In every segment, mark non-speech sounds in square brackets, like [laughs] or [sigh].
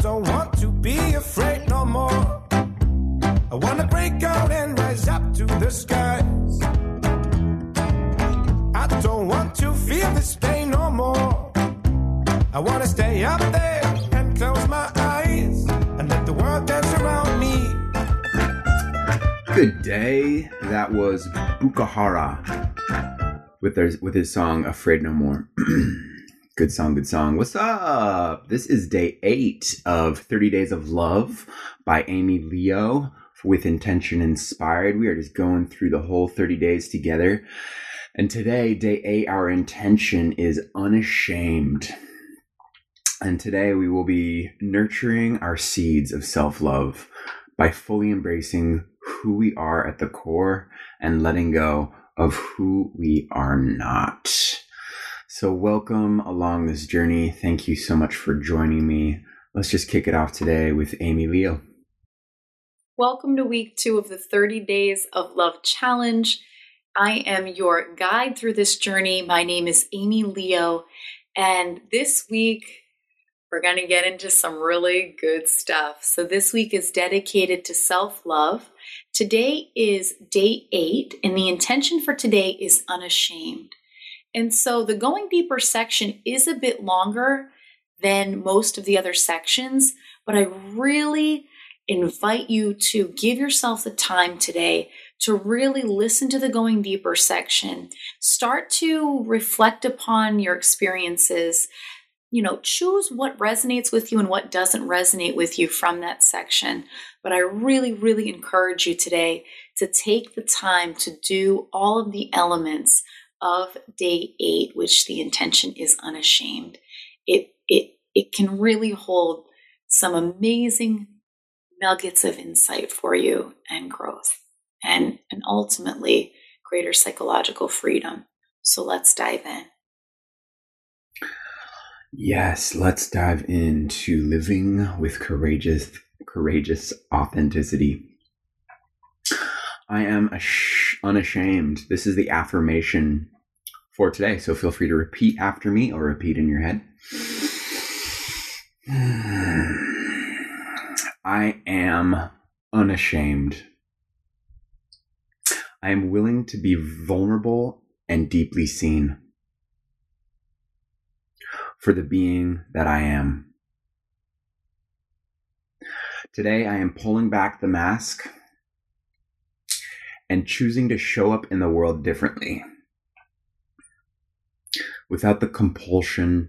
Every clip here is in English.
don't want to be afraid no more. I wanna break out and rise up to the skies. I don't want to feel this pain no more. I wanna stay up there and close my eyes and let the world dance around me. Good day. That was Bukahara with their with his song "Afraid No More." [clears throat] good song, good song. What's up? This is day eight of Thirty Days of Love by Amy Leo with Intention Inspired. We are just going through the whole thirty days together, and today, day eight, our intention is unashamed. And today we will be nurturing our seeds of self love by fully embracing who we are at the core and letting go of who we are not. So, welcome along this journey. Thank you so much for joining me. Let's just kick it off today with Amy Leo. Welcome to week two of the 30 Days of Love Challenge. I am your guide through this journey. My name is Amy Leo, and this week we're going to get into some really good stuff. So, this week is dedicated to self love. Today is day eight, and the intention for today is unashamed. And so, the going deeper section is a bit longer than most of the other sections, but I really invite you to give yourself the time today to really listen to the going deeper section. Start to reflect upon your experiences you know, choose what resonates with you and what doesn't resonate with you from that section. But I really, really encourage you today to take the time to do all of the elements of day eight, which the intention is unashamed. It it it can really hold some amazing nuggets of insight for you and growth and and ultimately greater psychological freedom. So let's dive in. Yes, let's dive into living with courageous courageous authenticity. I am ash- unashamed. This is the affirmation for today. So feel free to repeat after me or repeat in your head. [sighs] I am unashamed. I am willing to be vulnerable and deeply seen for the being that I am. Today, I am pulling back the mask and choosing to show up in the world differently without the compulsion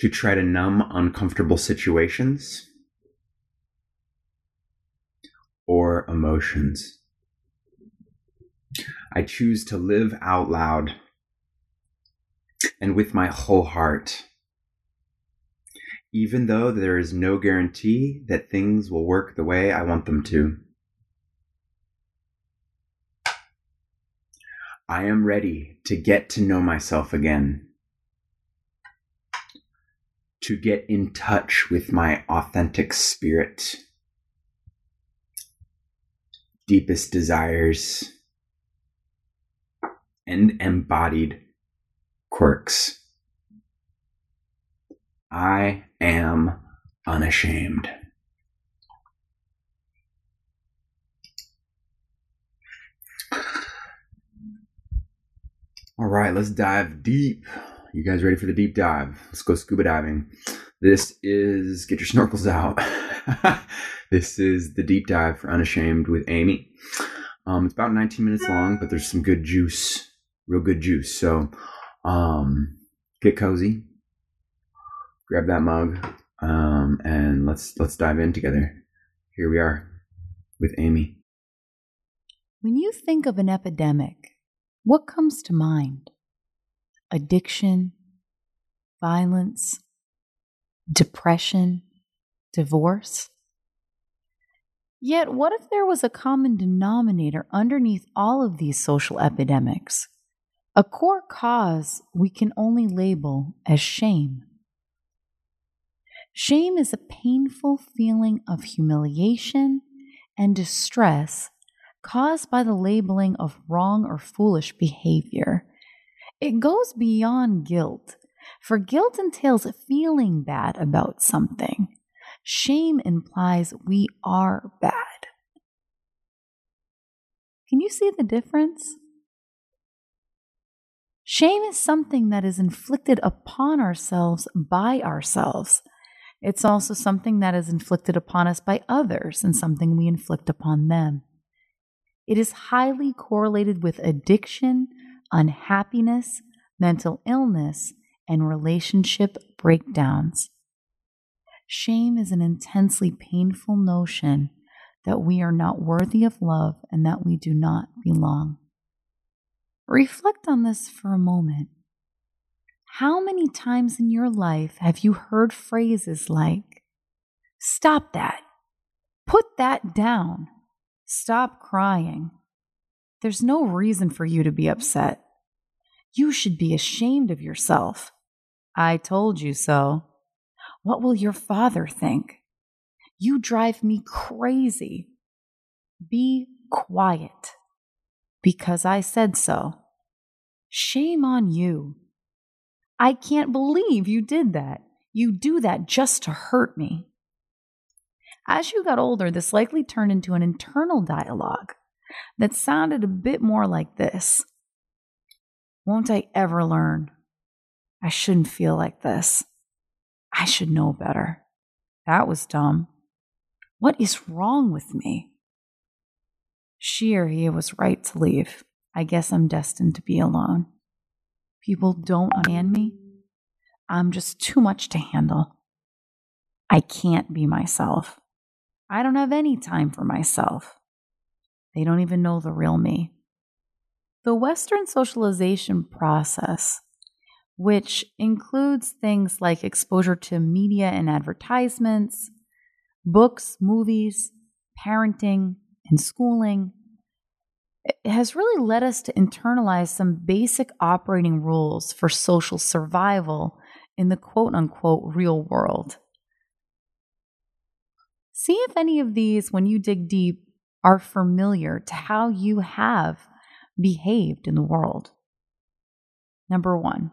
to try to numb uncomfortable situations or emotions. I choose to live out loud and with my whole heart even though there is no guarantee that things will work the way I want them to. I am ready to get to know myself again, to get in touch with my authentic spirit, deepest desires, and embodied quirks. I am unashamed. All right, let's dive deep. You guys ready for the deep dive? Let's go scuba diving. This is get your snorkels out. [laughs] this is the deep dive for Unashamed with Amy. Um, it's about 19 minutes long, but there's some good juice, real good juice. So um, get cozy, grab that mug, um, and let's let's dive in together. Here we are with Amy. When you think of an epidemic, what comes to mind? Addiction, violence, depression, divorce? Yet, what if there was a common denominator underneath all of these social epidemics? A core cause we can only label as shame. Shame is a painful feeling of humiliation and distress caused by the labeling of wrong or foolish behavior. It goes beyond guilt, for guilt entails feeling bad about something. Shame implies we are bad. Can you see the difference? Shame is something that is inflicted upon ourselves by ourselves. It's also something that is inflicted upon us by others and something we inflict upon them. It is highly correlated with addiction, unhappiness, mental illness, and relationship breakdowns. Shame is an intensely painful notion that we are not worthy of love and that we do not belong. Reflect on this for a moment. How many times in your life have you heard phrases like, Stop that, put that down, stop crying? There's no reason for you to be upset. You should be ashamed of yourself. I told you so. What will your father think? You drive me crazy. Be quiet. Because I said so. Shame on you. I can't believe you did that. You do that just to hurt me. As you got older, this likely turned into an internal dialogue that sounded a bit more like this Won't I ever learn? I shouldn't feel like this. I should know better. That was dumb. What is wrong with me? She or he was right to leave. I guess I'm destined to be alone. People don't understand me. I'm just too much to handle. I can't be myself. I don't have any time for myself. They don't even know the real me. The Western socialization process, which includes things like exposure to media and advertisements, books, movies, parenting, and schooling, has really led us to internalize some basic operating rules for social survival in the quote unquote real world. See if any of these, when you dig deep, are familiar to how you have behaved in the world. Number one,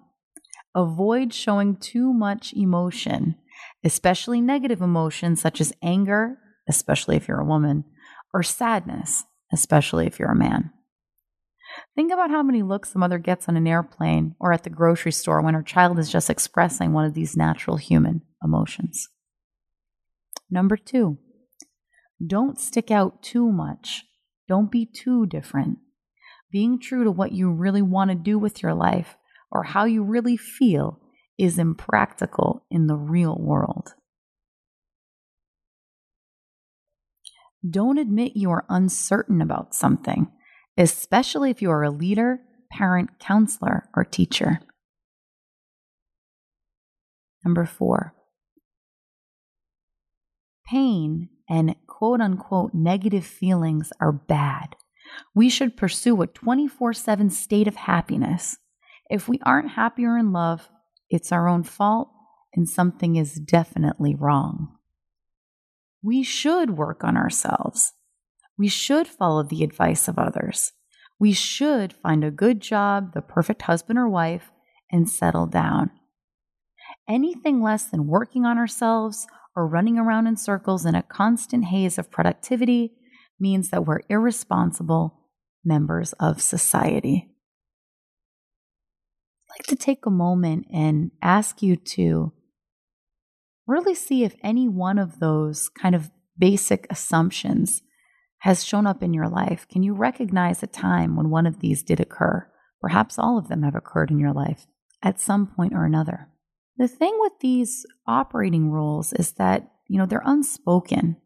avoid showing too much emotion especially negative emotions such as anger, especially if you're a woman, or sadness, especially if you're a man. Think about how many looks the mother gets on an airplane or at the grocery store when her child is just expressing one of these natural human emotions. Number two, don't stick out too much. Don't be too different. Being true to what you really want to do with your life or how you really feel is impractical in the real world. Don't admit you are uncertain about something, especially if you are a leader, parent, counselor, or teacher. Number four, pain and quote unquote negative feelings are bad. We should pursue a 24 7 state of happiness. If we aren't happy or in love, it's our own fault and something is definitely wrong. We should work on ourselves. We should follow the advice of others. We should find a good job, the perfect husband or wife, and settle down. Anything less than working on ourselves or running around in circles in a constant haze of productivity means that we're irresponsible members of society I'd like to take a moment and ask you to really see if any one of those kind of basic assumptions has shown up in your life. Can you recognize a time when one of these did occur? Perhaps all of them have occurred in your life at some point or another. The thing with these operating rules is that, you know, they're unspoken.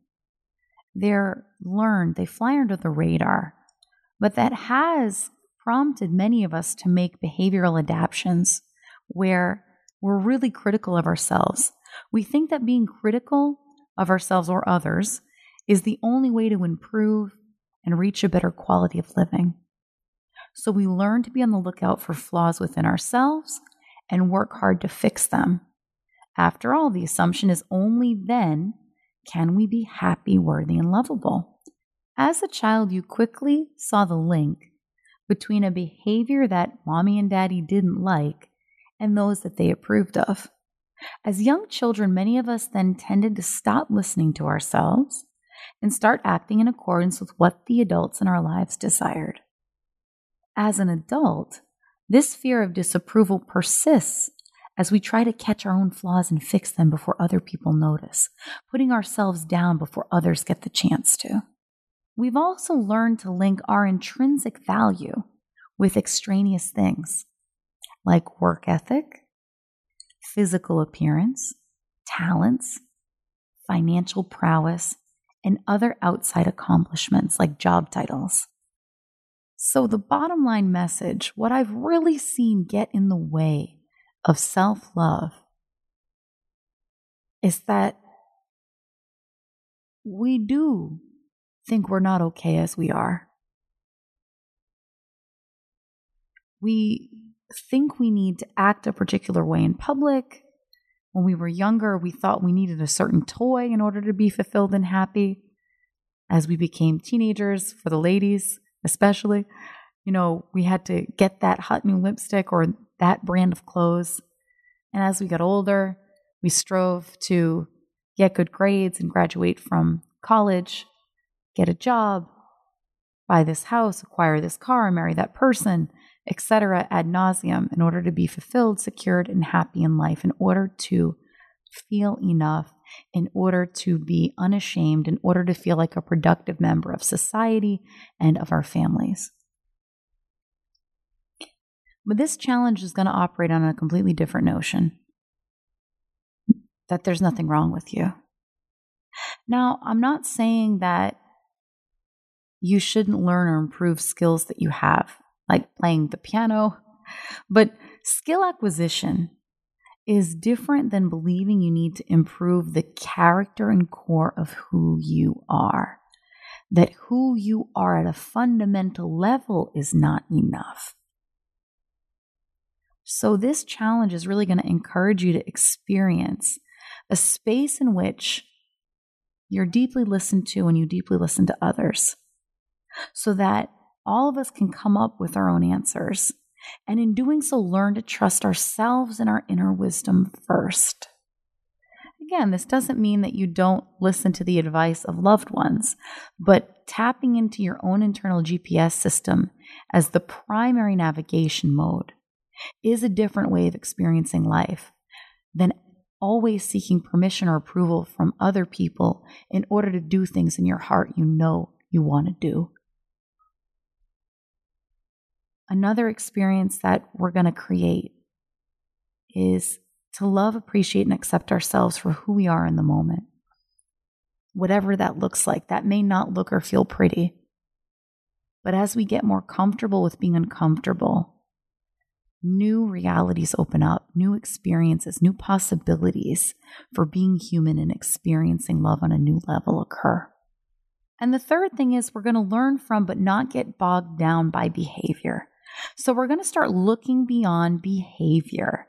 They're learned, they fly under the radar. But that has prompted many of us to make behavioral adaptations where we're really critical of ourselves. We think that being critical of ourselves or others is the only way to improve and reach a better quality of living. So we learn to be on the lookout for flaws within ourselves and work hard to fix them. After all, the assumption is only then can we be happy, worthy, and lovable. As a child, you quickly saw the link between a behavior that mommy and daddy didn't like and those that they approved of. As young children, many of us then tended to stop listening to ourselves and start acting in accordance with what the adults in our lives desired. As an adult, this fear of disapproval persists as we try to catch our own flaws and fix them before other people notice, putting ourselves down before others get the chance to. We've also learned to link our intrinsic value with extraneous things like work ethic, physical appearance, talents, financial prowess, and other outside accomplishments like job titles. So, the bottom line message, what I've really seen get in the way of self love, is that we do think we're not okay as we are. We think we need to act a particular way in public. When we were younger, we thought we needed a certain toy in order to be fulfilled and happy. As we became teenagers, for the ladies especially, you know, we had to get that hot new lipstick or that brand of clothes. And as we got older, we strove to get good grades and graduate from college, get a job, buy this house, acquire this car, marry that person, etc., ad nauseum, in order to be fulfilled, secured, and happy in life, in order to feel enough, in order to be unashamed, in order to feel like a productive member of society and of our families. But this challenge is going to operate on a completely different notion that there's nothing wrong with you. Now, I'm not saying that you shouldn't learn or improve skills that you have like playing the piano. But skill acquisition is different than believing you need to improve the character and core of who you are. That who you are at a fundamental level is not enough. So, this challenge is really going to encourage you to experience a space in which you're deeply listened to and you deeply listen to others so that all of us can come up with our own answers. And in doing so, learn to trust ourselves and our inner wisdom first. Again, this doesn't mean that you don't listen to the advice of loved ones, but tapping into your own internal GPS system as the primary navigation mode is a different way of experiencing life than always seeking permission or approval from other people in order to do things in your heart you know you want to do. Another experience that we're going to create is to love, appreciate, and accept ourselves for who we are in the moment. Whatever that looks like, that may not look or feel pretty. But as we get more comfortable with being uncomfortable, new realities open up, new experiences, new possibilities for being human and experiencing love on a new level occur. And the third thing is we're going to learn from, but not get bogged down by behavior. So we're going to start looking beyond behavior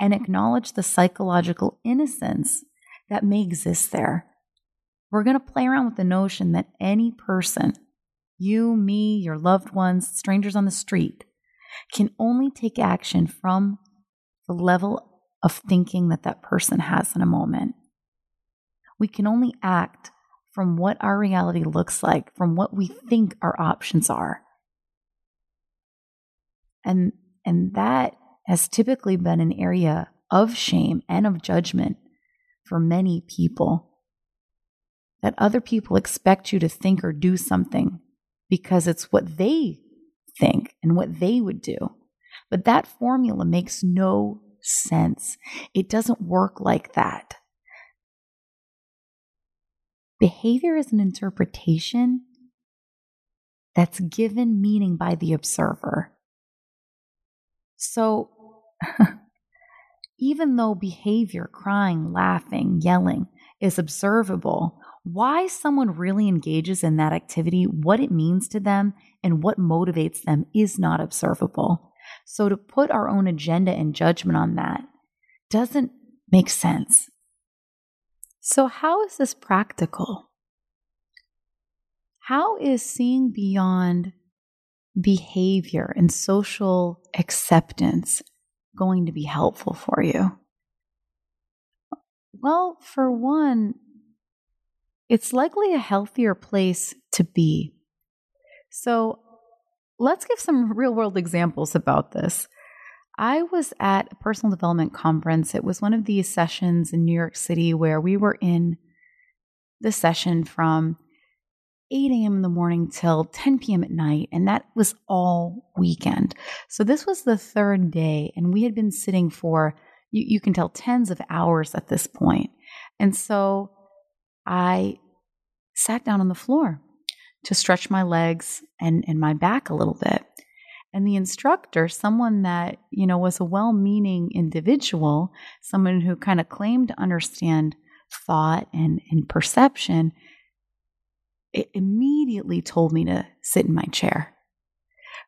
and acknowledge the psychological innocence that may exist there. We're going to play around with the notion that any person, you, me, your loved ones, strangers on the street, can only take action from the level of thinking that that person has in a moment. We can only act from what our reality looks like, from what we think our options are. And and that has typically been an area of shame and of judgment for many people. That other people expect you to think or do something because it's what they think and what they would do. But that formula makes no sense. It doesn't work like that. Behavior is an interpretation that's given meaning by the observer. So, [laughs] even though behavior, crying, laughing, yelling, is observable, why someone really engages in that activity, what it means to them, and what motivates them is not observable. So, to put our own agenda and judgment on that doesn't make sense. So, how is this practical? How is seeing beyond behavior and social acceptance going to be helpful for you? Well, for one, it's likely a healthier place to be. So let's give some real world examples about this. I was at a personal development conference. It was one of these sessions in New York City where we were in the session from 8 a.m. in the morning till 10 p.m. at night, and that was all weekend. So this was the third day, and we had been sitting for, you, you can tell, tens of hours at this point. And so I sat down on the floor to stretch my legs and, and my back a little bit. And the instructor, someone that, you know, was a well meaning individual, someone who kind of claimed to understand thought and, and perception, it immediately told me to sit in my chair.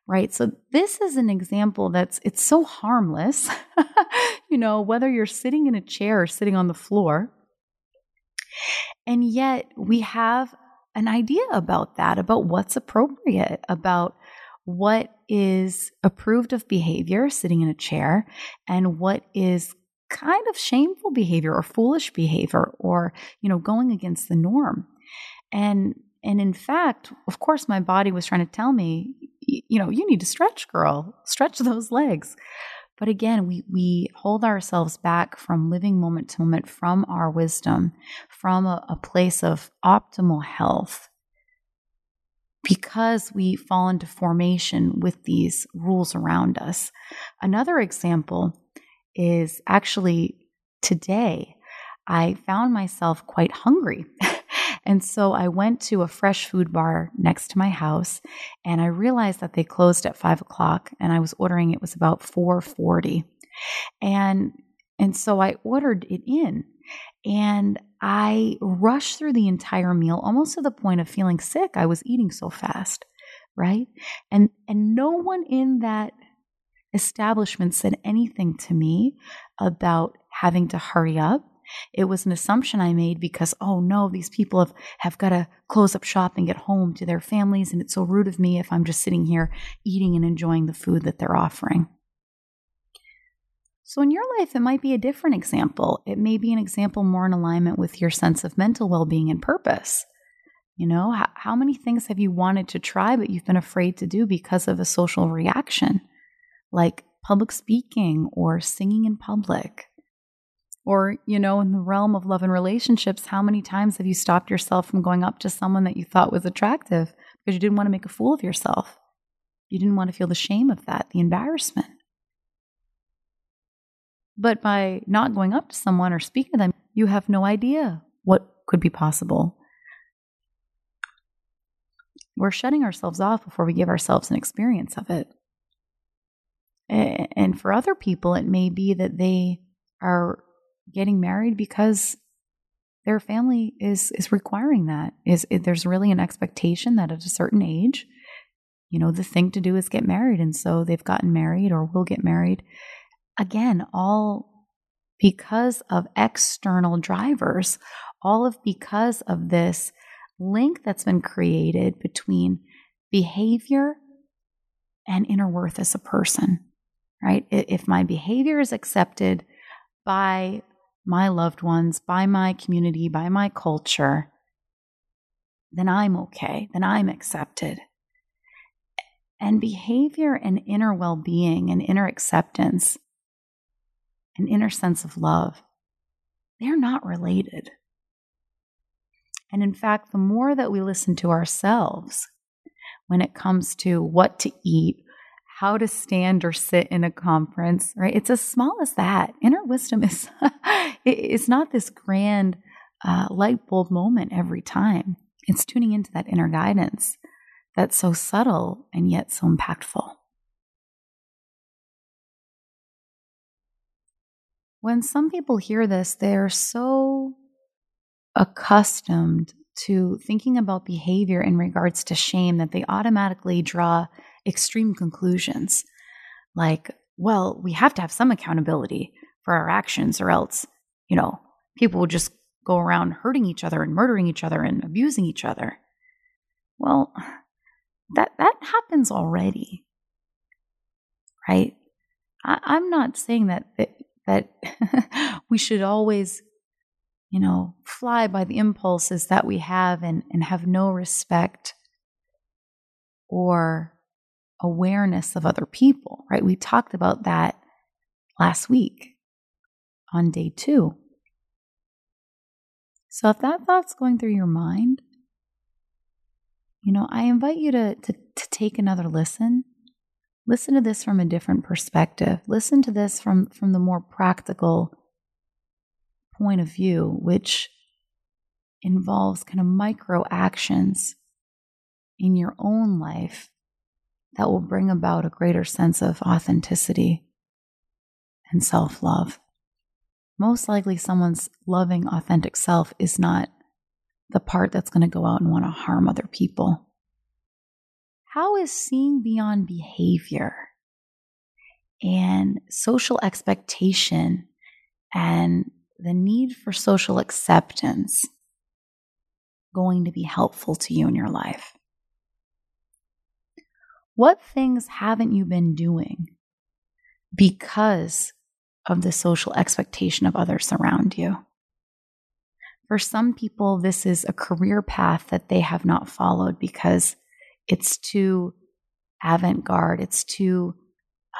Right? So this is an example that's it's so harmless. [laughs] you know, whether you're sitting in a chair or sitting on the floor. And yet we have an idea about that, about what's appropriate, about what is approved of behavior sitting in a chair and what is kind of shameful behavior or foolish behavior or you know going against the norm and and in fact of course my body was trying to tell me you know you need to stretch girl stretch those legs but again we we hold ourselves back from living moment to moment from our wisdom from a, a place of optimal health because we fall into formation with these rules around us. Another example is actually today, I found myself quite hungry. [laughs] and so I went to a fresh food bar next to my house and I realized that they closed at five o'clock and I was ordering it was about 440. And and so I ordered it in and I rushed through the entire meal almost to the point of feeling sick. I was eating so fast, right? And and no one in that establishment said anything to me about having to hurry up. It was an assumption I made because, oh no, these people have, have got to close up shop and get home to their families. And it's so rude of me if I'm just sitting here eating and enjoying the food that they're offering. So, in your life, it might be a different example. It may be an example more in alignment with your sense of mental well being and purpose. You know, how, how, many things have you wanted to try, but you've been afraid to do because of a social reaction, like public speaking or singing in public? Or, you know, in the realm of love and relationships, how many times have you stopped yourself from going up to someone that you thought was attractive because you didn't want to make a fool of yourself? You didn't want to feel the shame of that, the embarrassment. But by not going up to someone or speaking to them, you have no idea what could be possible. We're shutting ourselves off before we give ourselves an experience of it. And for other people, it may be that they are getting married because their family is is requiring that. Is there's really an expectation that at a certain age, you know, the thing to do is get married, and so they've gotten married or will get married again, all because of external drivers, all of because of this link that's been created between behavior and inner worth as a person, right? If my behavior is accepted by my loved ones, by my community, by my culture, then I'm okay, then I'm accepted. And behavior and inner well being and inner acceptance an inner sense of love, they're not related. And in fact, the more that we listen to ourselves when it comes to what to eat, how to stand or sit in a conference, right? It's as small as that. Inner wisdom is [laughs] it's not this grand uh, light bulb moment every time. It's tuning into that inner guidance that's so subtle and yet so impactful. When some people hear this, they're so accustomed to thinking about behavior in regards to shame that they automatically draw extreme conclusions. Like, well, we have to have some accountability for our actions, or else, you know, people will just go around hurting each other and murdering each other and abusing each other. Well, that that happens already, right? I, am not saying that, that that [laughs] we should always you know, fly by the impulses that we have and, and have no respect or awareness of other people, right? We talked about that last week on day two. So if that thought's going through your mind, you know, I invite you to, to, to take another listen. Listen to this from a different perspective. Listen to this from, from the more practical point of view, which involves kind of micro actions in your own life that will bring about a greater sense of authenticity and self love. Most likely, someone's loving, authentic self is not the part that's going to go out and want to harm other people. How is seeing beyond behavior and social expectation and the need for social acceptance going to be helpful to you in your life? What things haven't you been doing because of the social expectation of others around you? For some people, this is a career path that they have not followed because it's too avant garde, it's too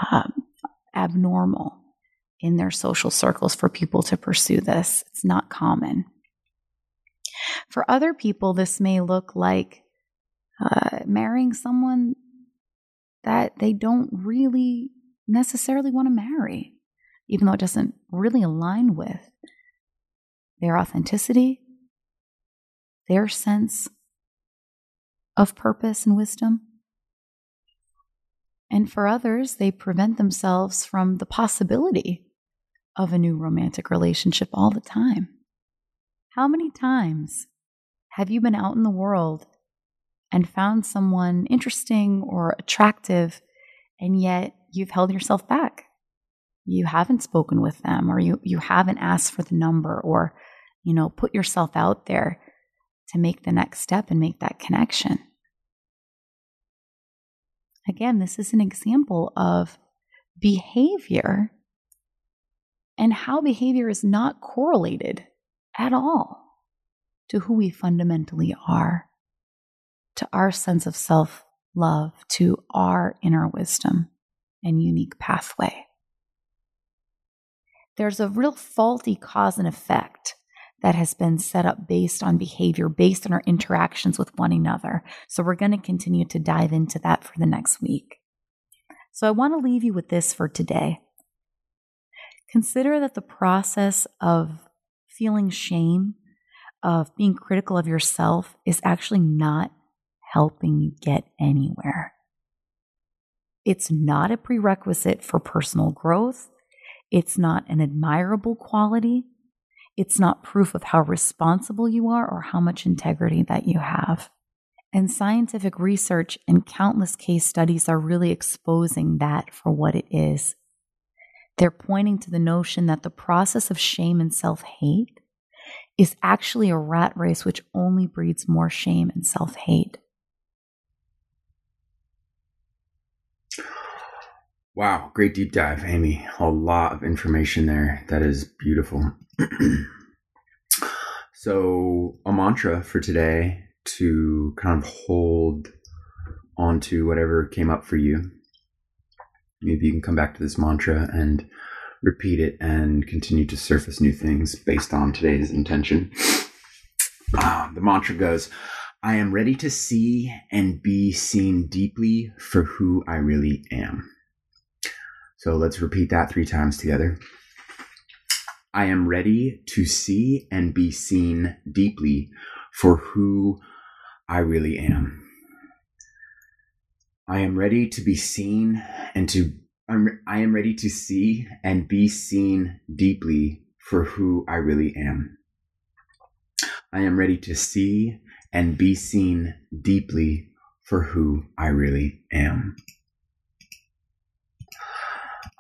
um, abnormal in their social circles for people to pursue this. It's not common. For other people, this may look like uh, marrying someone that they don't really necessarily want to marry, even though it doesn't really align with their authenticity, their sense of purpose and wisdom. And for others, they prevent themselves from the possibility of a new romantic relationship all the time. How many times have you been out in the world and found someone interesting or attractive, and yet you've held yourself back. You haven't spoken with them, or you, you haven't asked for the number, or, you know, put yourself out there to make the next step and make that connection. Again, this is an example of behavior and how behavior is not correlated at all to who we fundamentally are to our sense of self love, to our inner wisdom and unique pathway. There's a real faulty cause and effect that has been set up based on behavior, based on our interactions with one another. So, we're going to continue to dive into that for the next week. So, I want to leave you with this for today. Consider that the process of feeling shame, of being critical of yourself, is actually not helping you get anywhere. It's not a prerequisite for personal growth. It's not an admirable quality. It's not proof of how responsible you are or how much integrity that you have. And scientific research and countless case studies are really exposing that for what it is. They're pointing to the notion that the process of shame and self hate is actually a rat race which only breeds more shame and self hate. Wow, great deep dive, Amy. A lot of information there. That is beautiful. [clears throat] so, a mantra for today to kind of hold on to whatever came up for you. Maybe you can come back to this mantra and repeat it and continue to surface new things based on today's intention. Uh, [sniffs] the mantra goes I am ready to see and be seen deeply for who I really am. So let's repeat that three times together. I am ready to see and be seen deeply for who I really am. I am ready to be seen and to I'm, I am ready to see and be seen deeply for who I really am. I am ready to see and be seen deeply for who I really am.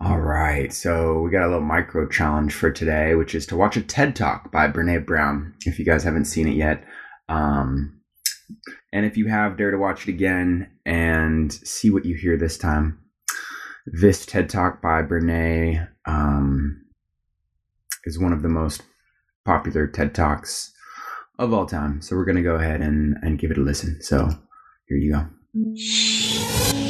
All right, so we got a little micro challenge for today, which is to watch a TED Talk by Brene Brown. If you guys haven't seen it yet, um, and if you have, dare to watch it again and see what you hear this time. This TED Talk by Brene um, is one of the most popular TED Talks of all time. So we're going to go ahead and, and give it a listen. So here you go.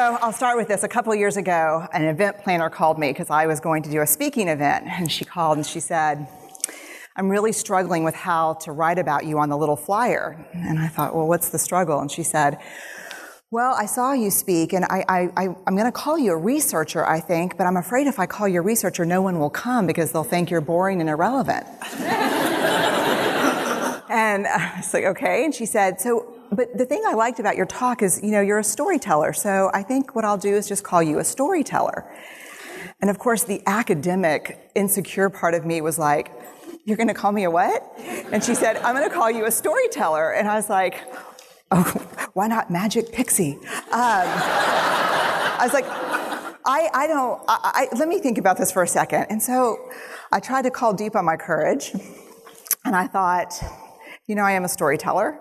So I'll start with this. A couple years ago, an event planner called me because I was going to do a speaking event. And she called and she said, I'm really struggling with how to write about you on the little flyer. And I thought, well, what's the struggle? And she said, well, I saw you speak, and I, I, am going to call you a researcher, I think, but I'm afraid if I call you a researcher, no one will come because they'll think you're boring and irrelevant. [laughs] and uh, I was like, okay. And she said, so but the thing I liked about your talk is, you know, you're a storyteller. So I think what I'll do is just call you a storyteller. And of course, the academic, insecure part of me was like, You're going to call me a what? And she said, I'm going to call you a storyteller. And I was like, Oh, why not Magic Pixie? Um, I was like, I, I don't, I, I, let me think about this for a second. And so I tried to call deep on my courage. And I thought, you know, I am a storyteller.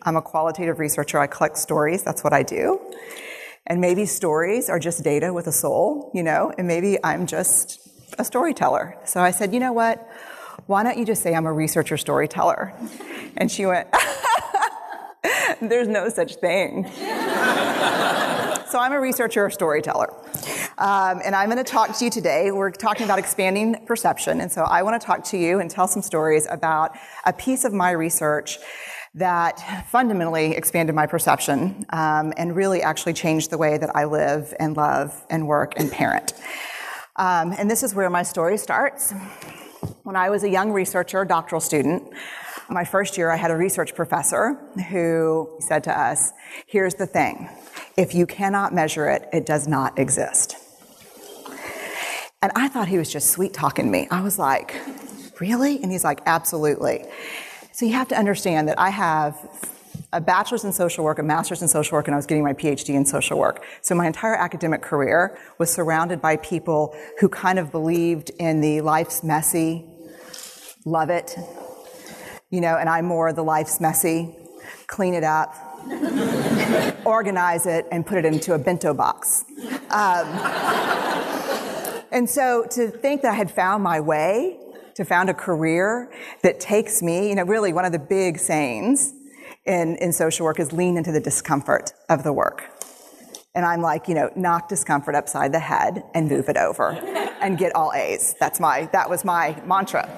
I'm a qualitative researcher. I collect stories. That's what I do. And maybe stories are just data with a soul, you know, and maybe I'm just a storyteller. So I said, you know what? Why don't you just say I'm a researcher storyteller? And she went, [laughs] there's no such thing. [laughs] so I'm a researcher storyteller. Um, and I'm going to talk to you today. We're talking about expanding perception. And so I want to talk to you and tell some stories about a piece of my research that fundamentally expanded my perception um, and really actually changed the way that I live and love and work and parent. Um, and this is where my story starts. When I was a young researcher, doctoral student, my first year I had a research professor who said to us, Here's the thing if you cannot measure it, it does not exist. And I thought he was just sweet talking me. I was like, Really? And he's like, Absolutely. So you have to understand that I have a bachelor's in social work, a master's in social work, and I was getting my PhD in social work. So my entire academic career was surrounded by people who kind of believed in the life's messy, love it, you know, and I'm more the life's messy, clean it up, [laughs] organize it, and put it into a bento box. Um, and so to think that I had found my way, to found a career that takes me, you know, really one of the big sayings in, in social work is lean into the discomfort of the work. And I'm like, you know, knock discomfort upside the head and move it over and get all A's. That's my, that was my mantra.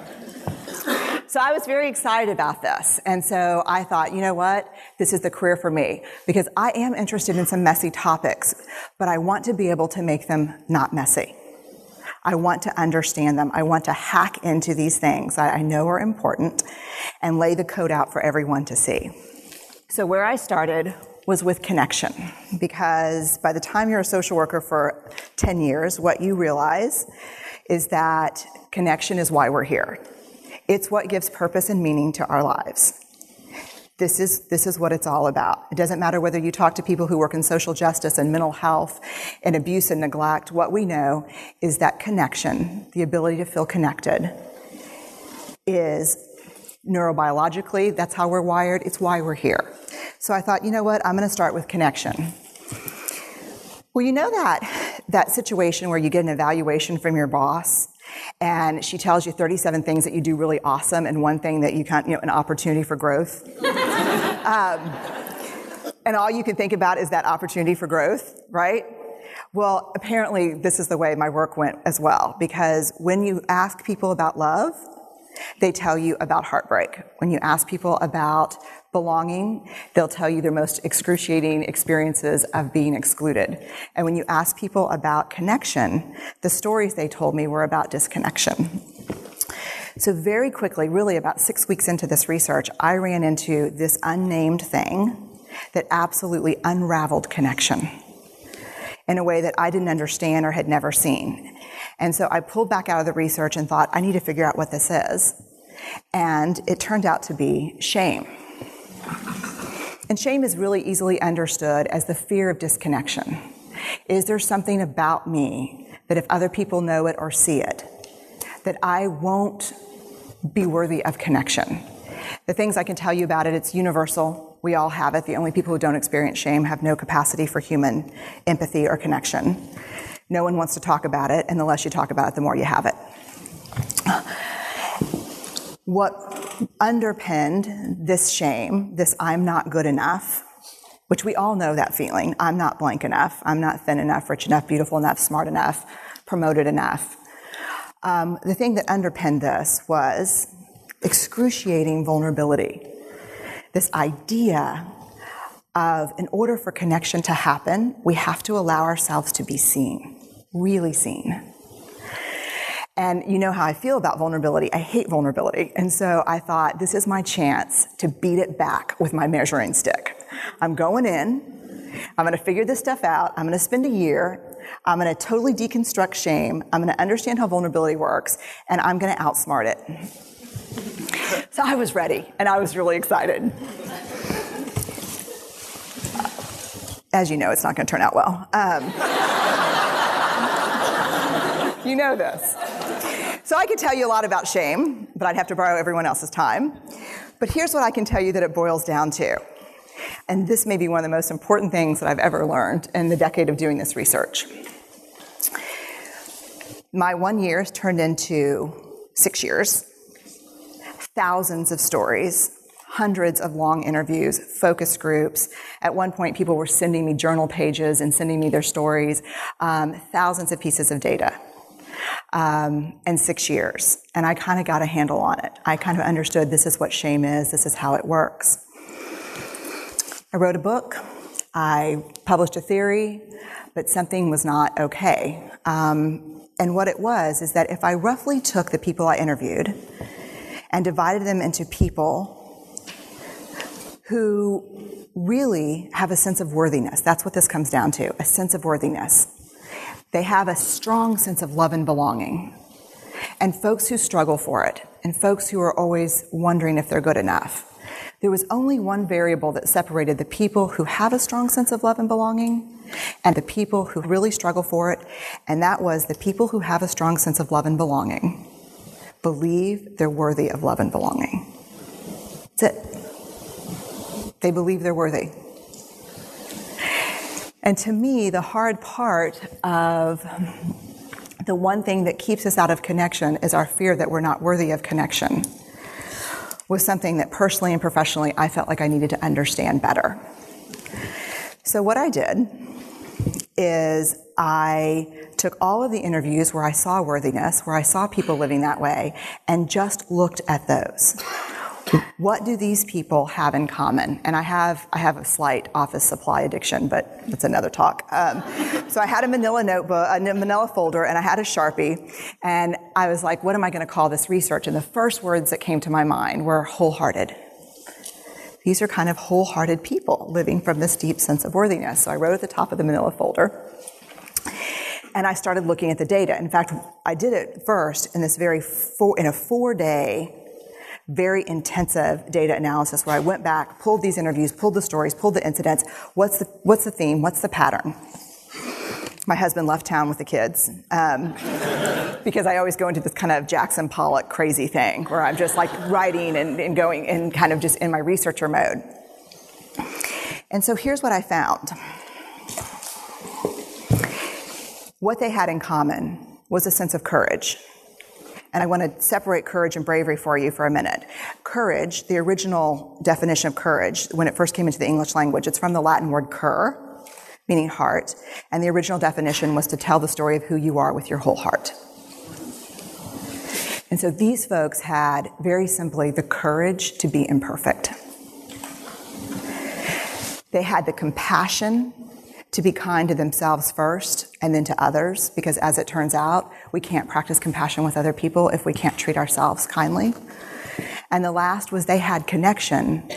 So I was very excited about this. And so I thought, you know what? This is the career for me because I am interested in some messy topics, but I want to be able to make them not messy. I want to understand them. I want to hack into these things that I know are important and lay the code out for everyone to see. So where I started was with connection because by the time you're a social worker for 10 years, what you realize is that connection is why we're here. It's what gives purpose and meaning to our lives. This is, this is what it's all about. It doesn't matter whether you talk to people who work in social justice and mental health and abuse and neglect. What we know is that connection, the ability to feel connected, is neurobiologically, that's how we're wired. It's why we're here. So I thought, you know what? I'm going to start with connection. Well, you know that, that situation where you get an evaluation from your boss and she tells you 37 things that you do really awesome and one thing that you can't, you know, an opportunity for growth. [laughs] um, and all you can think about is that opportunity for growth, right? Well, apparently this is the way my work went as well, because when you ask people about love, they tell you about heartbreak. When you ask people about belonging, they'll tell you their most excruciating experiences of being excluded. And when you ask people about connection, the stories they told me were about disconnection. So, very quickly, really about six weeks into this research, I ran into this unnamed thing that absolutely unraveled connection in a way that I didn't understand or had never seen. And so I pulled back out of the research and thought, I need to figure out what this is. And it turned out to be shame. And shame is really easily understood as the fear of disconnection. Is there something about me that if other people know it or see it, that I won't be worthy of connection. The things I can tell you about it, it's universal. We all have it. The only people who don't experience shame have no capacity for human empathy or connection. No one wants to talk about it, and the less you talk about it, the more you have it. What underpinned this shame, this I'm not good enough, which we all know that feeling I'm not blank enough, I'm not thin enough, rich enough, beautiful enough, smart enough, promoted enough. Um, the thing that underpinned this was excruciating vulnerability. This idea of, in order for connection to happen, we have to allow ourselves to be seen, really seen. And you know how I feel about vulnerability. I hate vulnerability. And so I thought, this is my chance to beat it back with my measuring stick. I'm going in. I'm going to figure this stuff out. I'm going to spend a year. I'm going to totally deconstruct shame. I'm going to understand how vulnerability works. And I'm going to outsmart it. So I was ready and I was really excited. As you know, it's not going to turn out well. Um, [laughs] you know this. So I could tell you a lot about shame, but I'd have to borrow everyone else's time. But here's what I can tell you that it boils down to. And this may be one of the most important things that I've ever learned in the decade of doing this research. My one year has turned into six years, thousands of stories, hundreds of long interviews, focus groups. At one point, people were sending me journal pages and sending me their stories, um, thousands of pieces of data um, and six years. And I kind of got a handle on it. I kind of understood this is what shame is, this is how it works. I wrote a book, I published a theory, but something was not okay. Um, and what it was is that if I roughly took the people I interviewed and divided them into people who really have a sense of worthiness, that's what this comes down to a sense of worthiness. They have a strong sense of love and belonging. And folks who struggle for it, and folks who are always wondering if they're good enough. There was only one variable that separated the people who have a strong sense of love and belonging and the people who really struggle for it, and that was the people who have a strong sense of love and belonging believe they're worthy of love and belonging. That's it. They believe they're worthy. And to me, the hard part of the one thing that keeps us out of connection is our fear that we're not worthy of connection was something that personally and professionally I felt like I needed to understand better. So what I did is I took all of the interviews where I saw worthiness, where I saw people living that way, and just looked at those what do these people have in common? And I have I have a slight office supply addiction, but that's another talk. Um, so I had a Manila notebook, a Manila folder, and I had a sharpie, and I was like, what am I going to call this research? And the first words that came to my mind were wholehearted. These are kind of wholehearted people living from this deep sense of worthiness. So I wrote at the top of the Manila folder and I started looking at the data. In fact, I did it first in this very four, in a four day very intensive data analysis where I went back, pulled these interviews, pulled the stories, pulled the incidents. What's the, what's the theme? What's the pattern? My husband left town with the kids um, [laughs] because I always go into this kind of Jackson Pollock crazy thing where I'm just like writing and, and going and kind of just in my researcher mode. And so here's what I found. What they had in common was a sense of courage. And I want to separate courage and bravery for you for a minute. Courage, the original definition of courage, when it first came into the English language, it's from the Latin word cor, meaning heart. And the original definition was to tell the story of who you are with your whole heart. And so these folks had, very simply, the courage to be imperfect. They had the compassion to be kind to themselves first and then to others, because as it turns out, we can't practice compassion with other people if we can't treat ourselves kindly. And the last was they had connection,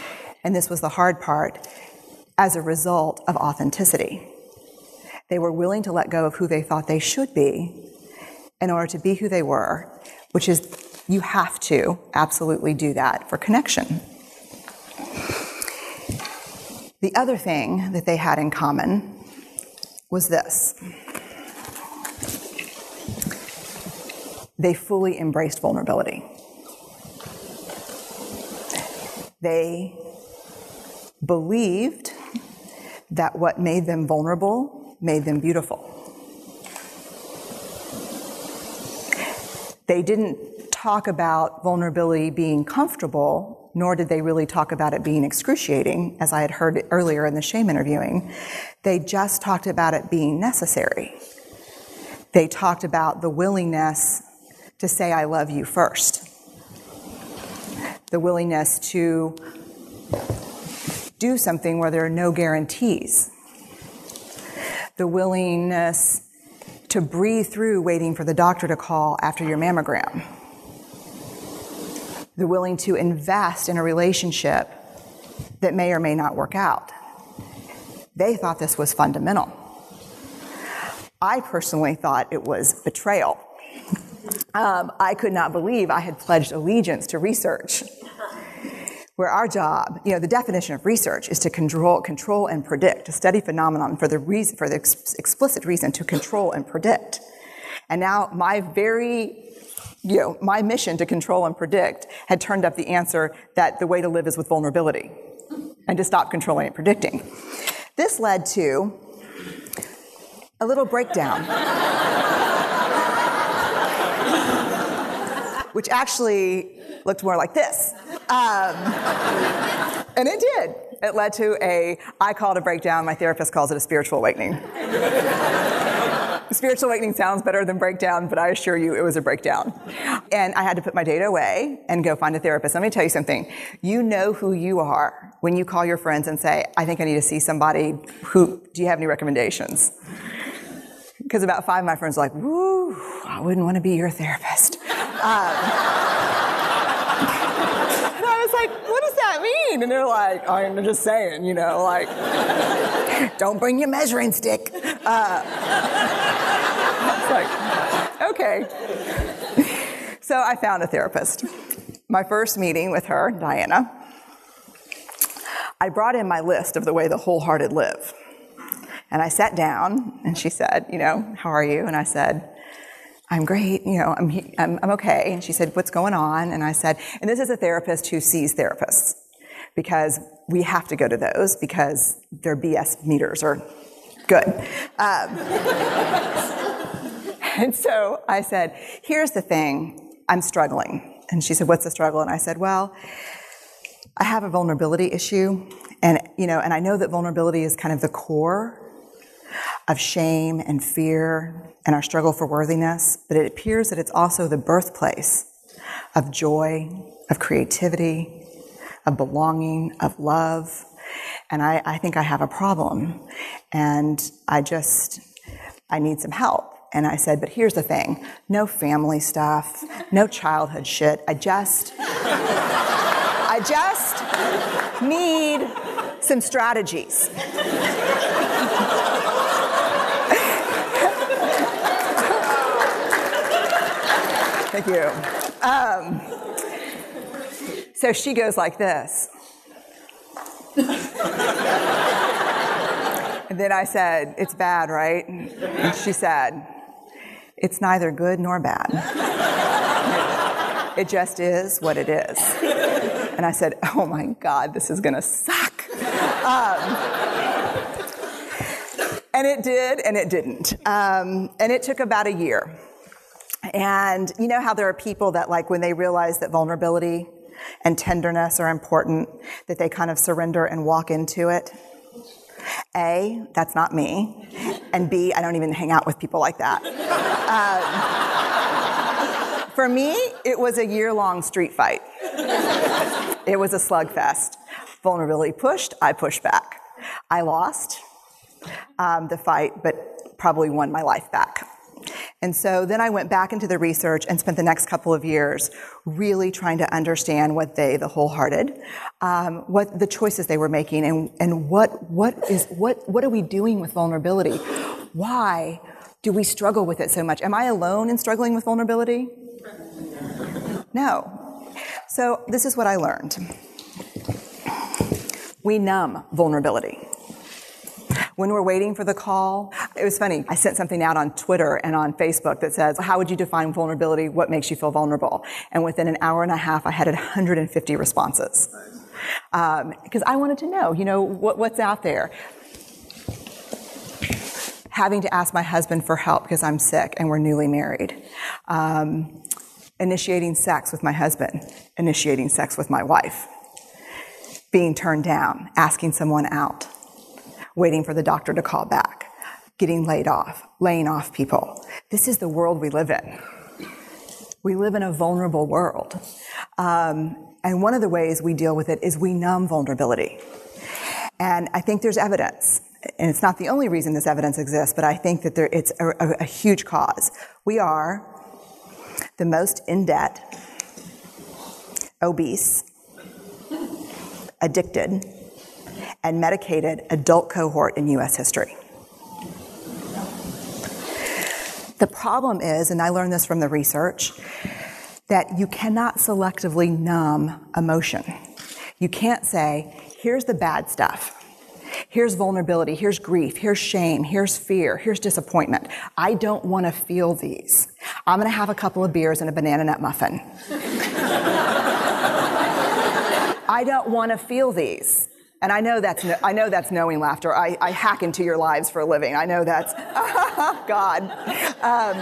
and this was the hard part, as a result of authenticity. They were willing to let go of who they thought they should be in order to be who they were, which is, you have to absolutely do that for connection. The other thing that they had in common was this they fully embraced vulnerability. They believed that what made them vulnerable made them beautiful. They didn't talk about vulnerability being comfortable, nor did they really talk about it being excruciating, as I had heard earlier in the shame interviewing. They just talked about it being necessary. They talked about the willingness to say, I love you first, the willingness to do something where there are no guarantees, the willingness to breathe through waiting for the doctor to call after your mammogram, the willing to invest in a relationship that may or may not work out. They thought this was fundamental. I personally thought it was betrayal. Um, I could not believe I had pledged allegiance to research where our job, you know, the definition of research is to control, control and predict, to study phenomenon for the reason, for the ex- explicit reason to control and predict. And now my very, you know, my mission to control and predict had turned up the answer that the way to live is with vulnerability and to stop controlling and predicting. This led to a little breakdown. which actually looked more like this. Um, and it did. It led to a, I call it a breakdown, my therapist calls it a spiritual awakening. Spiritual awakening sounds better than breakdown, but I assure you it was a breakdown. And I had to put my data away and go find a therapist. Let me tell you something. You know who you are when you call your friends and say, I think I need to see somebody who, do you have any recommendations? Because about five of my friends are like, woo, I wouldn't want to be your therapist. Um, [laughs] I was like, what does that mean? And they're like, I'm just saying, you know, like, don't bring your measuring stick. Uh, like, okay. So I found a therapist. My first meeting with her, Diana, I brought in my list of the way the wholehearted live. And I sat down and she said, you know, how are you? And I said, I'm great, you know, I'm, I'm, I'm okay. And she said, what's going on? And I said, and this is a therapist who sees therapists because we have to go to those because their BS meters are good. Um, [laughs] and so I said, here's the thing, I'm struggling. And she said, what's the struggle? And I said, well, I have a vulnerability issue. And, you know, and I know that vulnerability is kind of the core of shame and fear and our struggle for worthiness, but it appears that it's also the birthplace of joy, of creativity, of belonging, of love. And I, I think I have a problem. And I just, I need some help. And I said, but here's the thing no family stuff, no childhood shit. I just, I just need some strategies. [laughs] Thank you. Um, so she goes like this. and then I said, It's bad, right? And she said, It's neither good nor bad. it just is what it is. And I said, Oh my God, this is gonna suck. Um, and it did, and it didn't. Um, and it took about a year. And you know how there are people that, like, when they realize that vulnerability and tenderness are important, that they kind of surrender and walk into it. A, that's not me. And B, I don't even hang out with people like that. Um, for me, it was a year long street fight. It was a slugfest. Vulnerability pushed, I pushed back. I lost um, the fight, but probably won my life back. And so then I went back into the research and spent the next couple of years really trying to understand what they, the wholehearted, um, what the choices they were making, and, and what, what, is, what, what are we doing with vulnerability? Why do we struggle with it so much? Am I alone in struggling with vulnerability? No. So this is what I learned. We numb vulnerability when we're waiting for the call. It was funny. I sent something out on Twitter and on Facebook that says, how would you define vulnerability? What makes you feel vulnerable? And within an hour and a half, I had 150 responses. because I wanted to know, you know, what, what's out there. Having to ask my husband for help because I'm sick and we're newly married. Um, initiating sex with my husband, initiating sex with my wife. Being turned down, asking someone out, waiting for the doctor to call back, getting laid off, laying off people. This is the world we live in. We live in a vulnerable world. Um, and one of the ways we deal with it is we numb vulnerability. And I think there's evidence, and it's not the only reason this evidence exists, but I think that there, it's a, a, a huge cause. We are the most in debt, obese, addicted, and medicated adult cohort in US history. The problem is, and I learned this from the research, that you cannot selectively numb emotion. You can't say, here's the bad stuff. Here's vulnerability, here's grief, here's shame, here's fear, here's disappointment. I don't want to feel these. I'm going to have a couple of beers and a banana nut muffin. [laughs] I don't want to feel these. And I know that's, I know that's knowing laughter. I, I hack into your lives for a living. I know that's, [laughs] God. Um,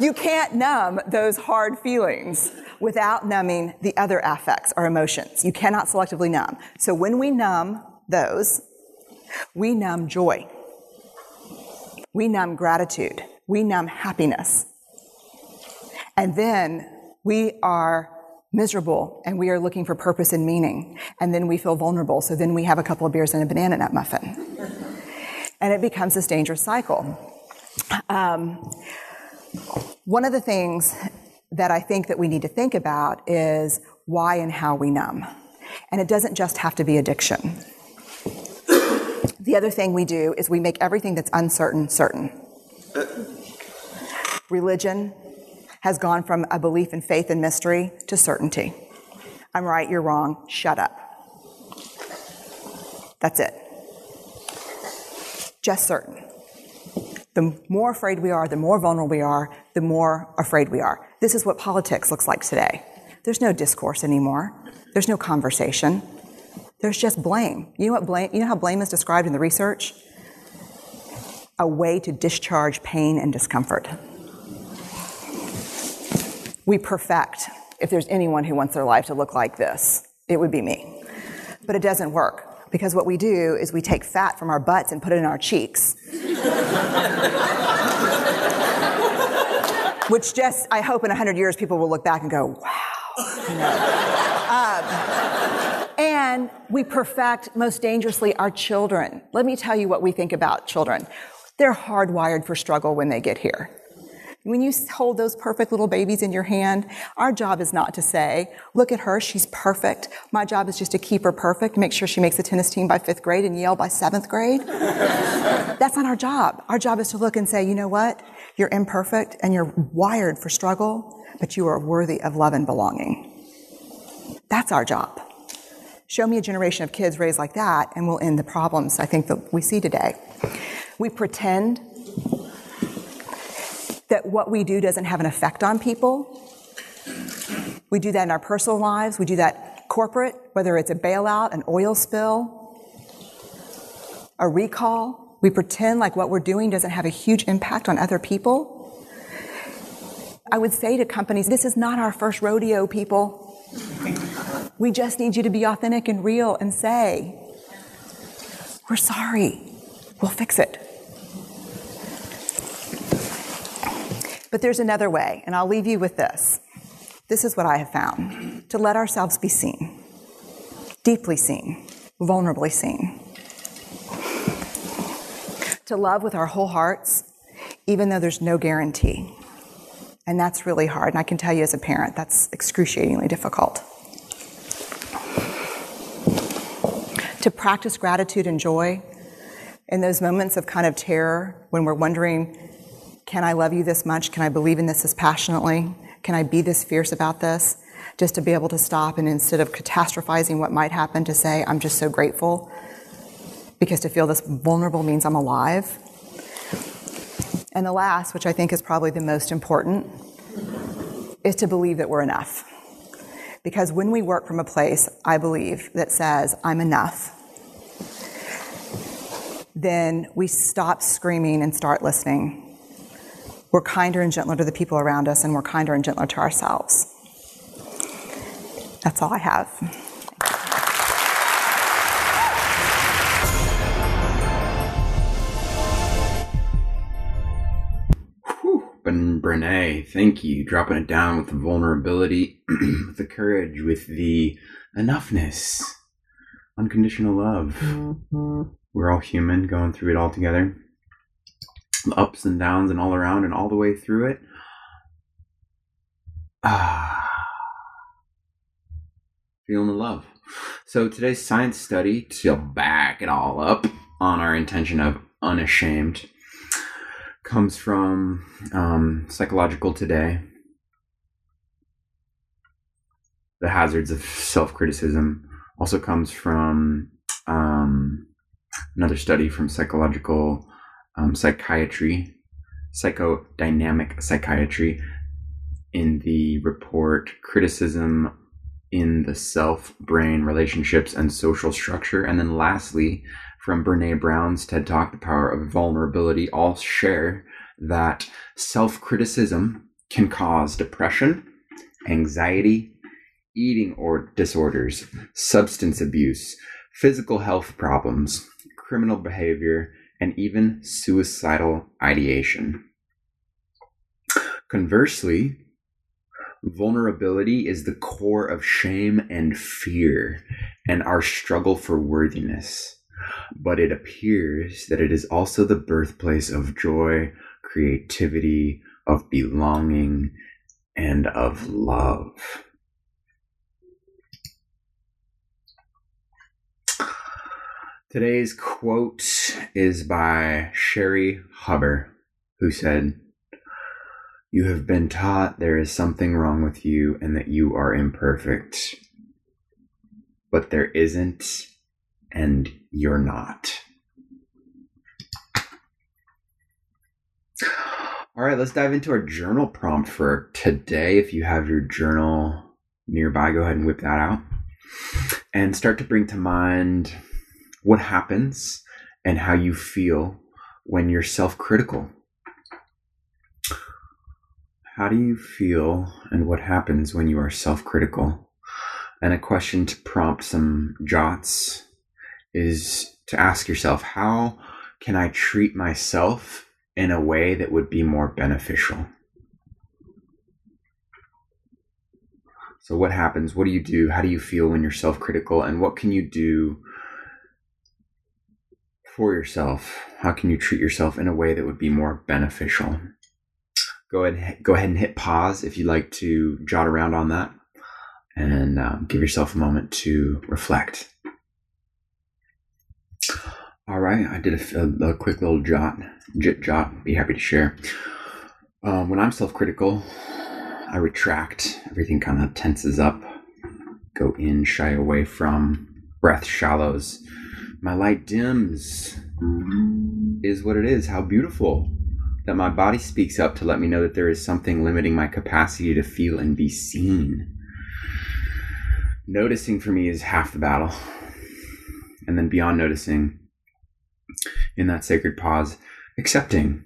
you can't numb those hard feelings without numbing the other affects or emotions. You cannot selectively numb. So when we numb those, we numb joy. We numb gratitude. We numb happiness. And then we are miserable and we are looking for purpose and meaning. And then we feel vulnerable. So then we have a couple of beers and a banana nut muffin. [laughs] And it becomes this dangerous cycle. Um, one of the things that I think that we need to think about is why and how we numb. And it doesn't just have to be addiction. The other thing we do is we make everything that's uncertain certain. Religion has gone from a belief in faith and mystery to certainty. I'm right, you're wrong, shut up. That's it. Just certain. The more afraid we are, the more vulnerable we are, the more afraid we are. This is what politics looks like today. There's no discourse anymore. There's no conversation. There's just blame. You know what blame you know how blame is described in the research? A way to discharge pain and discomfort. We perfect. If there's anyone who wants their life to look like this, it would be me. But it doesn't work because what we do is we take fat from our butts and put it in our cheeks. [laughs] Which just, I hope in 100 years people will look back and go, wow. Um, and we perfect, most dangerously, our children. Let me tell you what we think about children. They're hardwired for struggle when they get here. When you hold those perfect little babies in your hand, our job is not to say, look at her, she's perfect. My job is just to keep her perfect, make sure she makes the tennis team by fifth grade and Yale by seventh grade. [laughs] That's not our job. Our job is to look and say, you know what? You're imperfect and you're wired for struggle, but you are worthy of love and belonging. That's our job. Show me a generation of kids raised like that, and we'll end the problems I think that we see today. We pretend that what we do doesn't have an effect on people. We do that in our personal lives, we do that corporate, whether it's a bailout, an oil spill, a recall. We pretend like what we're doing doesn't have a huge impact on other people. I would say to companies, this is not our first rodeo, people. [laughs] We just need you to be authentic and real and say, we're sorry. We'll fix it. But there's another way, and I'll leave you with this. This is what I have found to let ourselves be seen, deeply seen, vulnerably seen. To love with our whole hearts, even though there's no guarantee. And that's really hard. And I can tell you as a parent, that's excruciatingly difficult. To practice gratitude and joy in those moments of kind of terror when we're wondering, can I love you this much? Can I believe in this as passionately? Can I be this fierce about this? Just to be able to stop and instead of catastrophizing what might happen, to say, I'm just so grateful. Because to feel this vulnerable means I'm alive. And the last, which I think is probably the most important, is to believe that we're enough. Because when we work from a place, I believe, that says, I'm enough, then we stop screaming and start listening. We're kinder and gentler to the people around us, and we're kinder and gentler to ourselves. That's all I have. Whew. Ben Brene, thank you. Dropping it down with the vulnerability, [clears throat] with the courage, with the enoughness, unconditional love. Mm-hmm. We're all human, going through it all together. Ups and downs and all around and all the way through it. Ah. [sighs] Feeling the love. So today's science study, to back it all up on our intention of unashamed, comes from um, Psychological Today. The hazards of self criticism also comes from um, another study from psychological um, psychiatry, psychodynamic psychiatry, in the report Criticism in the Self, Brain, Relationships, and Social Structure. And then lastly, from Brene Brown's TED Talk, The Power of Vulnerability, all share that self criticism can cause depression, anxiety, eating or disorders, substance abuse, physical health problems, criminal behavior, and even suicidal ideation. Conversely, vulnerability is the core of shame and fear and our struggle for worthiness. But it appears that it is also the birthplace of joy, creativity, of belonging, and of love. Today's quote is by Cheri Huber, who said, You have been taught there is something wrong with you and that you are imperfect. But there isn't, and you're not. All right, let's dive into our journal prompt for today. If you have your journal nearby, go ahead and whip that out and start to bring to mind what happens and how you feel when you're self critical. How do you feel and what happens when you are self critical? And a question to prompt some jots is to ask yourself how can I treat myself in a way that would be more beneficial? So, what happens? What do you do? How do you feel when you're self critical? And what can you do for yourself? How can you treat yourself in a way that would be more beneficial? Go ahead, go ahead and hit pause if you'd like to jot around on that, and um, give yourself a moment to reflect. All right, I did a, a, a quick little jot, jit jot. Be happy to share. Um, when I'm self-critical, I retract. Everything kind of tenses up. Go in, shy away from. Breath shallows my light dims is what it is. How beautiful that my body speaks up to let me know that there is something limiting my capacity to feel and be seen. Noticing for me is half the battle. And then beyond noticing, in that sacred pause, accepting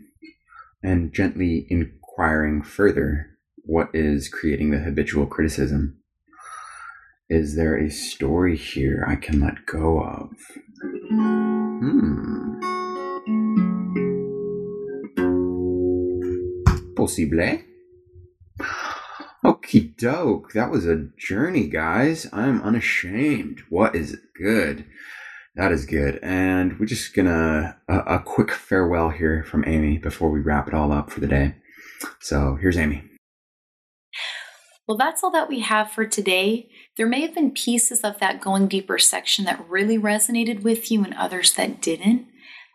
and gently inquiring further what is creating the habitual criticism. Is there a story here I can let go of? Hmm. Possible. Okie doke. That was a journey, guys. I am unashamed. What is good? That is good. And we're just gonna a quick farewell here from Amy before we wrap it all up for the day. So here's Amy. Well, that's all that we have for today. There may have been pieces of that going deeper section that really resonated with you and others that didn't.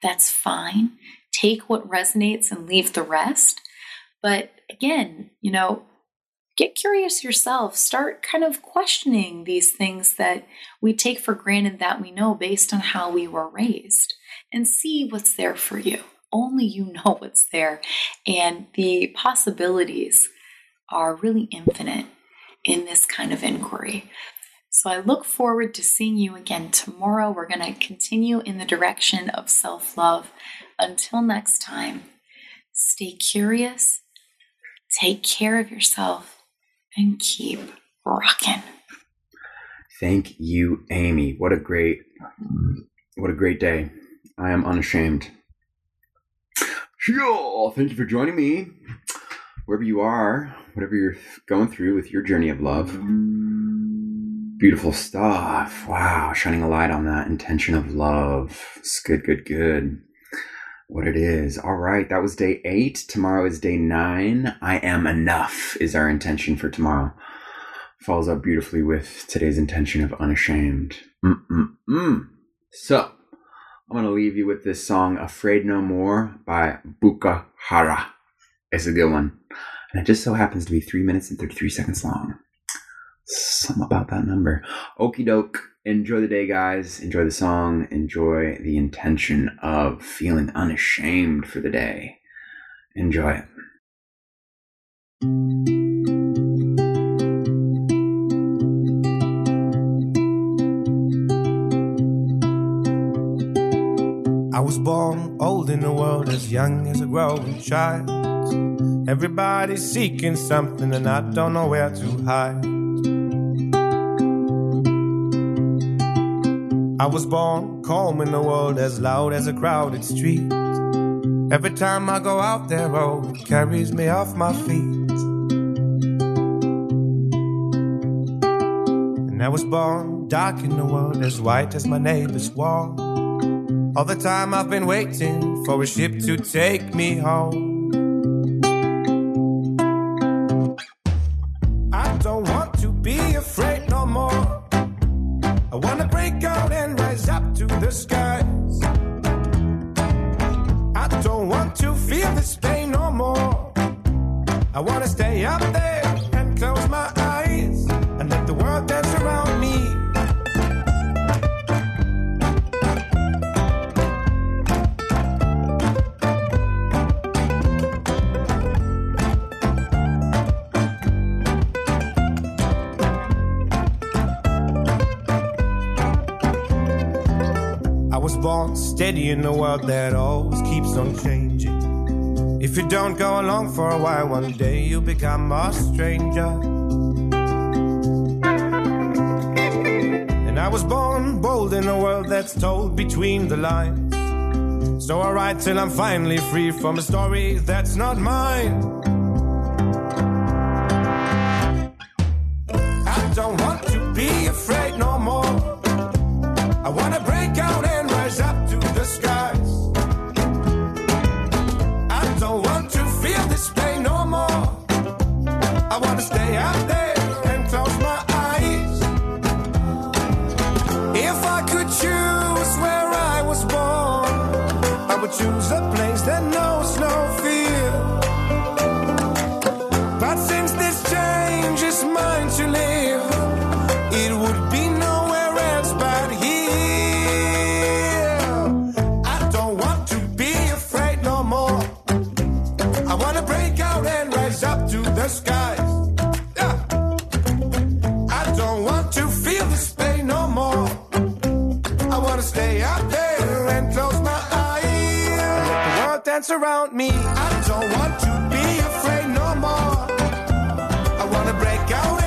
That's fine. Take what resonates and leave the rest. But again, you know, get curious yourself. Start kind of questioning these things that we take for granted that we know based on how we were raised and see what's there for you. Only you [laughs] know what's there. And the possibilities are really infinite. in this kind of inquiry. So I look forward to seeing you again tomorrow. We're going to continue in the direction of self love. Until next time, stay curious, take care of yourself, and keep rocking. Thank you, Amy. What a great, what a great day. I am unashamed. Sure. Thank you for joining me. Wherever you are, whatever you're going through with your journey of love. Beautiful stuff. Wow. Shining a light on that intention of love. It's good, good, good. What it is. All right. That was day eight. Tomorrow is day nine. I am enough is our intention for tomorrow. Follows up beautifully with today's intention of unashamed. Mm-mm-mm. So, I'm going to leave you with this song, Afraid No More by Buka Hara. It's a good one. And it just so happens to be three minutes and 33 seconds long. Something about that number. Okie doke. Enjoy the day, guys. Enjoy the song. Enjoy the intention of feeling unashamed for the day. Enjoy it. I was born old in the world, as young as a growing child. Everybody's seeking something, and I don't know where to hide. I was born calm in the world, as loud as a crowded street. Every time I go out there, oh, it carries me off my feet. And I was born dark in the world, as white as my neighbor's wall. All the time I've been waiting for a ship to take me home. Steady in a world that always keeps on changing. If you don't go along for a while, one day you'll become a stranger. And I was born bold in a world that's told between the lines. So I write till I'm finally free from a story that's not mine. Dance around me. I don't want to be afraid no more. I wanna break out